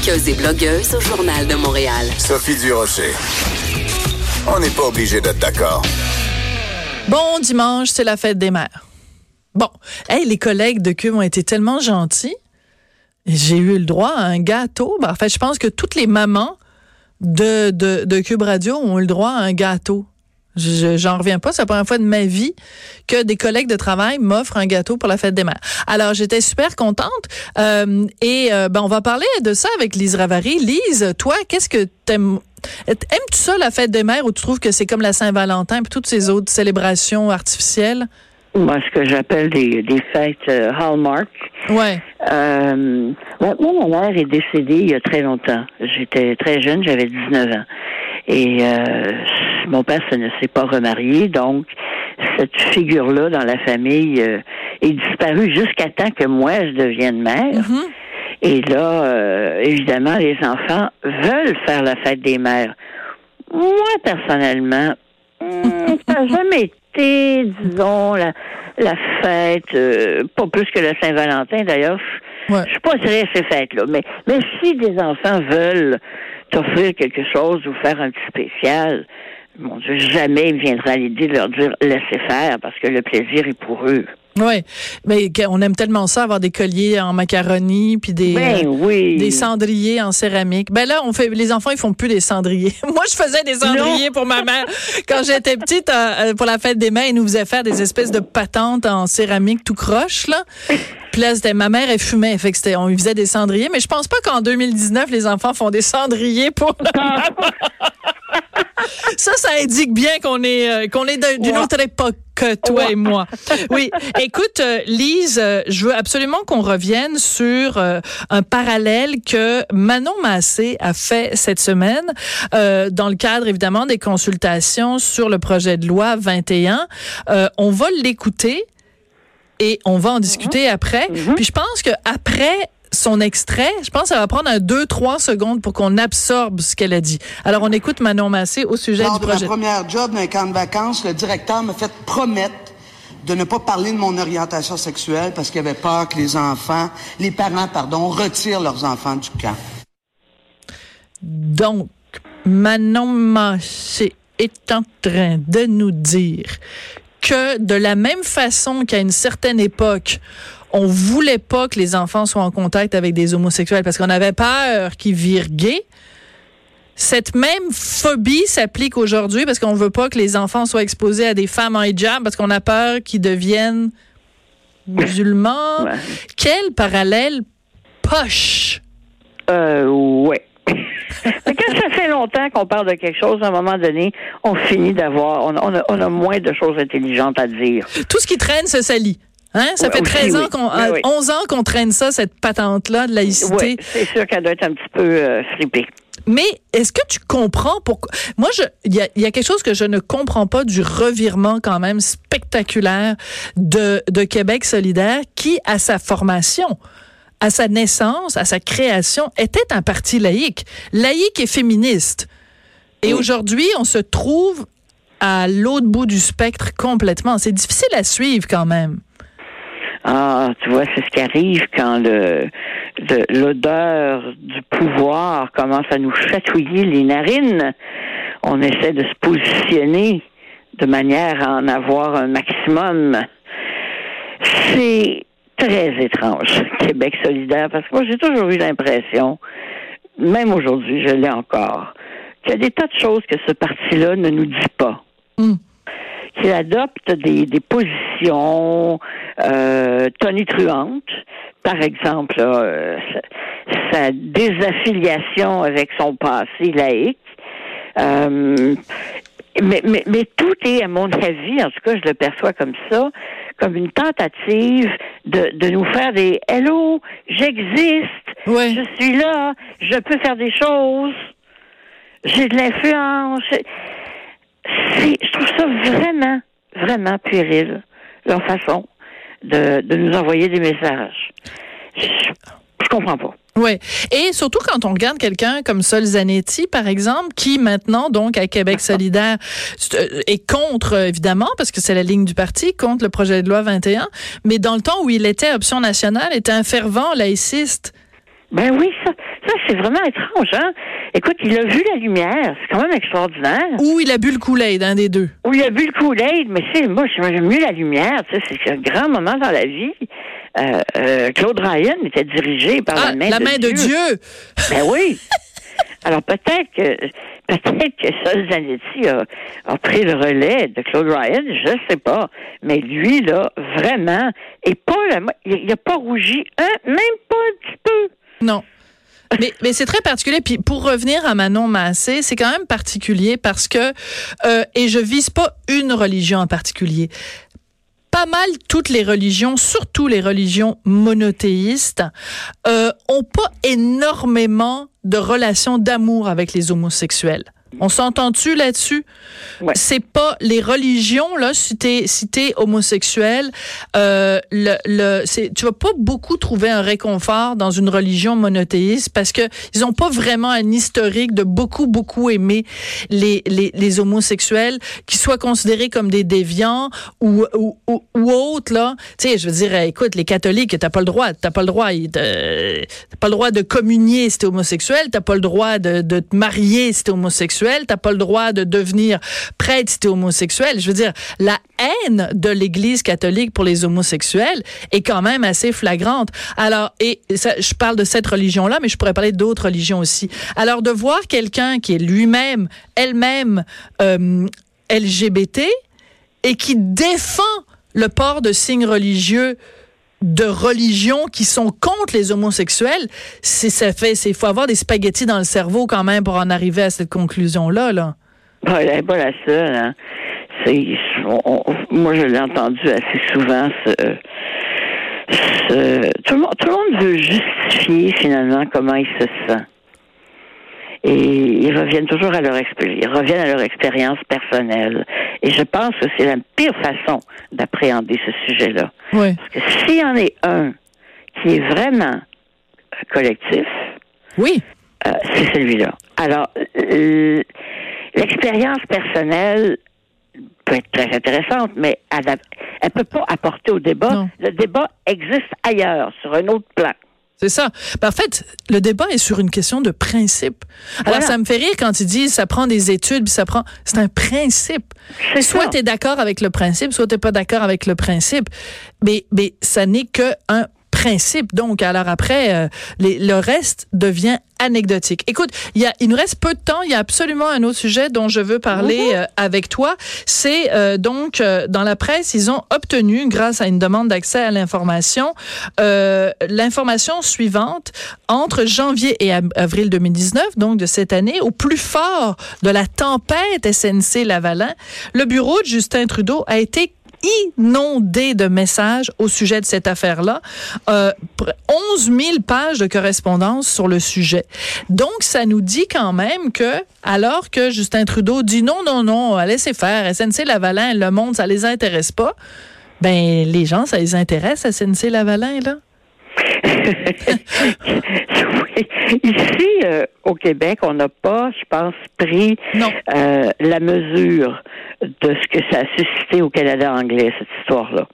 Chroniqueuse et blogueuse au Journal de Montréal. Sophie Durocher. On n'est pas obligé d'être d'accord. Bon dimanche, c'est la fête des mères. Bon, hey, les collègues de Cube ont été tellement gentils. J'ai eu le droit à un gâteau. Ben, en fait, je pense que toutes les mamans de, de, de Cube Radio ont eu le droit à un gâteau. J'en reviens pas. C'est la première fois de ma vie que des collègues de travail m'offrent un gâteau pour la fête des mères. Alors, j'étais super contente. Euh, et euh, ben, on va parler de ça avec Lise Ravary. Lise, toi, qu'est-ce que t'aimes? Aimes-tu ça, la fête des mères, ou tu trouves que c'est comme la Saint-Valentin et toutes ces autres célébrations artificielles? Moi, ce que j'appelle des, des fêtes euh, Hallmark. Ouais. Euh, moi, ma mère est décédée il y a très longtemps. J'étais très jeune, j'avais 19 ans. Et euh, mon père ça ne s'est pas remarié, donc cette figure-là dans la famille euh, est disparue jusqu'à temps que moi je devienne mère. Mm-hmm. Et là, euh, évidemment, les enfants veulent faire la fête des mères. Moi, personnellement, hmm, ça n'a jamais été, disons, la, la fête, euh, pas plus que le Saint-Valentin d'ailleurs. Ouais. Je suis pas très ces fêtes-là. Mais, mais si des enfants veulent t'offrir quelque chose ou faire un petit spécial, mon Dieu, jamais il viendra l'idée de leur dire laissez faire parce que le plaisir est pour eux. Oui, mais on aime tellement ça avoir des colliers en macaroni puis des Ben euh, des cendriers en céramique. Ben là, on fait les enfants ils font plus des cendriers. Moi, je faisais des cendriers pour ma mère quand j'étais petite euh, euh, pour la fête des mères, ils nous faisaient faire des espèces de patentes en céramique tout croche là. Puis là, c'était ma mère elle fumait, fait que c'était on lui faisait des cendriers, mais je pense pas qu'en 2019 les enfants font des cendriers pour leur. Ça, ça indique bien qu'on est euh, qu'on est d'un- d'une Ouais. autre époque que toi et moi. Oui. Écoute, euh, Lise, euh, je veux absolument qu'on revienne sur un parallèle que Manon Massé a fait cette semaine euh, dans le cadre évidemment des consultations sur le projet de loi 21. Euh, on va l'écouter et on va en discuter après. Puis je pense que après son extrait, je pense que ça va prendre un 2-3 secondes pour qu'on absorbe ce qu'elle a dit. Alors on écoute Manon Massé au sujet Lors du de ma projet. première job d'un camp de vacances, le directeur m'a fait promettre de ne pas parler de mon orientation sexuelle parce qu'il avait peur que les enfants, les parents, pardon, retirent leurs enfants du camp. Donc, Manon Massé est en train de nous dire que de la même façon qu'à une certaine époque, on voulait pas que les enfants soient en contact avec des homosexuels parce qu'on avait peur qu'ils virent gays. Cette même phobie s'applique aujourd'hui parce qu'on veut pas que les enfants soient exposés à des femmes en hijab parce qu'on a peur qu'ils deviennent musulmans. Ouais. Quel parallèle poche! Euh, ouais. Mais quand ça fait longtemps qu'on parle de quelque chose, à un moment donné, on finit d'avoir, on, on a, on a moins de choses intelligentes à dire. tout ce qui traîne se salit. Hein? Ça Ouais, fait aussi, 13 ans qu'on, Oui, euh, oui. 11 ans qu'on traîne ça, cette patente-là de laïcité. Oui, c'est sûr qu'elle doit être un petit peu euh. Mais est-ce que tu comprends pourquoi? Moi, il y a, il y a quelque chose que je ne comprends pas du revirement quand même spectaculaire de, de Québec solidaire qui, à sa formation, à sa naissance, à sa création, était un parti laïque. Laïque et féministe. Et aujourd'hui, on se trouve à l'autre bout du spectre complètement. C'est difficile à suivre quand même. Ah, tu vois, c'est ce qui arrive quand le l'odeur du pouvoir commence à nous chatouiller les narines. On essaie de se positionner de manière à en avoir un maximum. C'est très étrange, Québec solidaire, parce que moi, j'ai toujours eu l'impression, même aujourd'hui, je l'ai encore, qu'il y a des tas de choses que ce parti-là ne nous dit pas Hmm. Qu'il adopte des, des positions euh, tonitruantes. Par exemple, euh, sa, sa désaffiliation avec son passé laïque. Euh, mais, mais, mais tout est, à mon avis, en tout cas, je le perçois comme ça, comme une tentative de, de nous faire des Hello, j'existe. Je suis là, je peux faire des choses, j'ai de l'influence. Je trouve ça vraiment, vraiment puéril, leur façon de, de nous envoyer des messages. Je, je comprends pas. Ouais. Et surtout quand on regarde quelqu'un comme Sol Zanetti, par exemple, qui maintenant, donc, à Québec solidaire, euh, est contre, euh, évidemment, parce que c'est la ligne du parti, contre le projet de loi 21, mais dans le temps où il était option nationale, était un fervent laïciste. Ben oui, ça, ça c'est vraiment étrange, hein? Écoute, il a vu la lumière, c'est quand même extraordinaire. Ou il a bu le Kool-Aid, un des deux. Ou il a bu le Kool-Aid, mais c'est moi, j'aime mieux la lumière, c'est un grand moment dans la vie. Euh, euh, Claude Ryan était dirigé par Ah, la main, la de, main Dieu. de Dieu. Ben oui. Alors peut-être que peut-être que Sol Zanetti a, a pris le relais de Claude Ryan, je sais pas. Mais lui, là, vraiment, et pas la, il il a pas rougi un, même pas un petit peu. Non. Mais, mais c'est très particulier. Puis pour revenir à Manon Massé, c'est quand même particulier parce que, euh, et je vise pas une religion en particulier, pas mal toutes les religions, surtout les religions monothéistes, euh, ont pas énormément de relations d'amour avec les homosexuels. On s'entend-tu là-dessus? Ouais. C'est pas les religions, là, si t'es, si t'es homosexuel, euh, le, le, c'est, tu vas pas beaucoup trouver un réconfort dans une religion monothéiste parce que ils ont pas vraiment un historique de beaucoup, beaucoup aimer les, les, les homosexuels, qui soient considérés comme des déviants ou, ou, ou, ou autres, là. Tu sais, je veux dire, écoute, les catholiques, t'as pas le droit, t'as pas le droit, t'as pas le droit de communier si t'es homosexuel, t'as pas le droit de, de te marier si t'es homosexuel, t'as pas le droit de devenir prêtre si t'es homosexuel. Je veux dire, la haine de l'Église catholique pour les homosexuels est quand même assez flagrante. Alors, et je parle de cette religion-là, mais je pourrais parler d'autres religions aussi. Alors, de voir quelqu'un qui est lui-même, elle-même euh, LGBT et qui défend le port de signes religieux de religions qui sont contre les homosexuels, c'est ça fait, c'est faut avoir des spaghettis dans le cerveau quand même pour en arriver à cette conclusion là là. Bon, elle n'est pas la seule. Hein. Moi, je l'ai entendu assez souvent. Ce, ce- tout le monde veut justifier finalement comment il se sent. Et ils reviennent toujours à leur expé- ils reviennent à leur expérience personnelle. Et je pense que c'est la pire façon d'appréhender ce sujet-là. Oui. Parce que s'il y en est un qui est vraiment collectif, Oui. euh, c'est celui-là. Alors, l'expérience personnelle peut être très intéressante, mais elle ne peut pas apporter au débat. Non. Le débat existe ailleurs, sur un autre plan. C'est ça. Ben, en fait, le débat est sur une question de principe. Alors, Voilà. ça me fait rire quand ils disent ça prend des études, puis ça prend. C'est un principe. Soit tu es d'accord avec le principe, soit tu pas d'accord avec le principe. Mais, mais ça n'est que un principe. Donc, alors après, euh, les- le reste devient anecdotique. Écoute, il, y a, il nous reste peu de temps. Il y a absolument un autre sujet dont je veux parler euh, avec toi. C'est euh, donc euh, dans la presse, ils ont obtenu, grâce à une demande d'accès à l'information, euh, l'information suivante entre janvier et av- avril 2019, donc de cette année, au plus fort de la tempête SNC Lavalin, le bureau de Justin Trudeau a été inondé de messages au sujet de cette affaire-là. Euh, pr- 11 000 pages de correspondance sur le sujet. Donc, ça nous dit quand même que, alors que Justin Trudeau dit non, non, non, laissez faire, SNC Lavalin, le monde, ça les intéresse pas, ben, les gens, ça les intéresse, SNC Lavalin, là? Oui. Ici, euh, au Québec, on n'a pas, je pense, pris euh, la mesure de ce que ça a suscité au Canada anglais, cette histoire-là.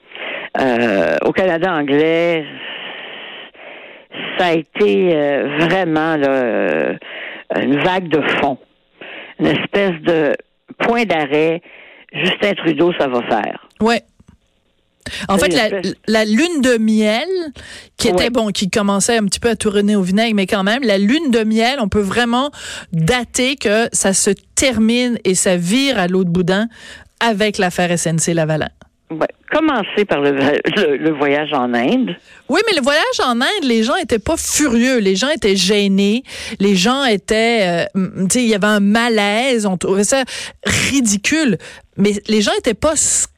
Euh, au Canada anglais, ça a été vraiment là, une vague de fond, une espèce de point d'arrêt. Justin Trudeau, ça va faire. Ouais. En fait, la, la lune de miel, qui était Ouais. bon, qui commençait un petit peu à tourner au vinaigre, mais quand même, la lune de miel, on peut vraiment dater que ça se termine et ça vire à l'autre boudin avec l'affaire SNC Lavalin. Ouais. Commencer par le, le- le voyage en Inde. Oui, mais le voyage en Inde, les gens étaient pas furieux, les gens étaient gênés, les gens étaient, euh, tu sais, il y avait un malaise, on trouvait ça ridicule, mais les gens étaient pas scandalisés.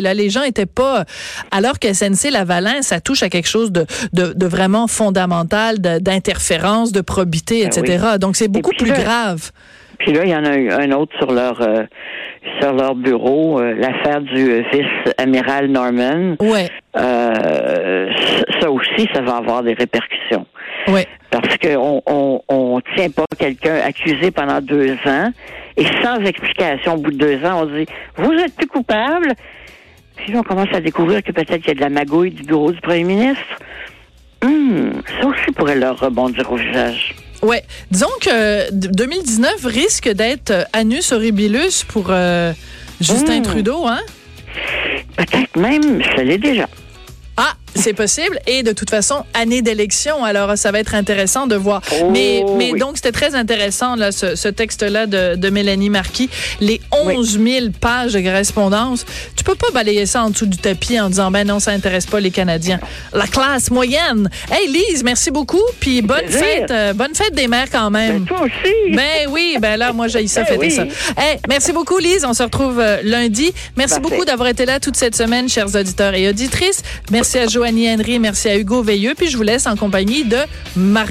Là, les gens étaient pas. Alors que SNC Lavalin, ça touche à quelque chose de, de, de vraiment fondamental, d'interférence, de probité, Ben etc. Donc c'est beaucoup puis plus là- grave. Puis là, il y en a eu un autre sur leur euh, sur leur bureau, euh, l'affaire du euh, vice-amiral Norman. Ouais, Euh, ça aussi, ça va avoir des répercussions. ouais. Parce qu'on on, on tient pas quelqu'un accusé pendant deux ans et sans explication au bout de deux ans, on dit vous êtes plus coupable. Puis là, on commence à découvrir que peut-être qu'il y a de la magouille du bureau du premier ministre. Hum, ça aussi pourrait leur rebondir au visage. Ouais, disons que d- 2019 risque d'être euh, anus horribilus pour euh, Justin Mmh. Trudeau, hein? Peut-être même, ça l'est déjà. Ah, c'est possible. Et de toute façon, année d'élection, alors ça va être intéressant de voir. Oh, mais, mais oui. donc, c'était très intéressant, là, ce, ce texte-là de, de Mélanie Marquis. Les 11 000 pages de correspondance. Tu peux pas balayer ça en dessous du tapis en disant, ben non, ça intéresse pas les Canadiens. La classe moyenne. Hey, Lise, merci beaucoup. Puis bonne fête, euh, bonne fête des mères quand même. Ben, toi aussi. Ben oui, ben là, moi, j'ai ça Ben fêter oui. ça. Hey, merci beaucoup, Lise. On se retrouve euh, lundi. Merci Parfait. beaucoup d'avoir été là toute cette semaine, chers auditeurs et auditrices. Merci à Merci à Hugo Veilleux. Puis je vous laisse en compagnie de Marie.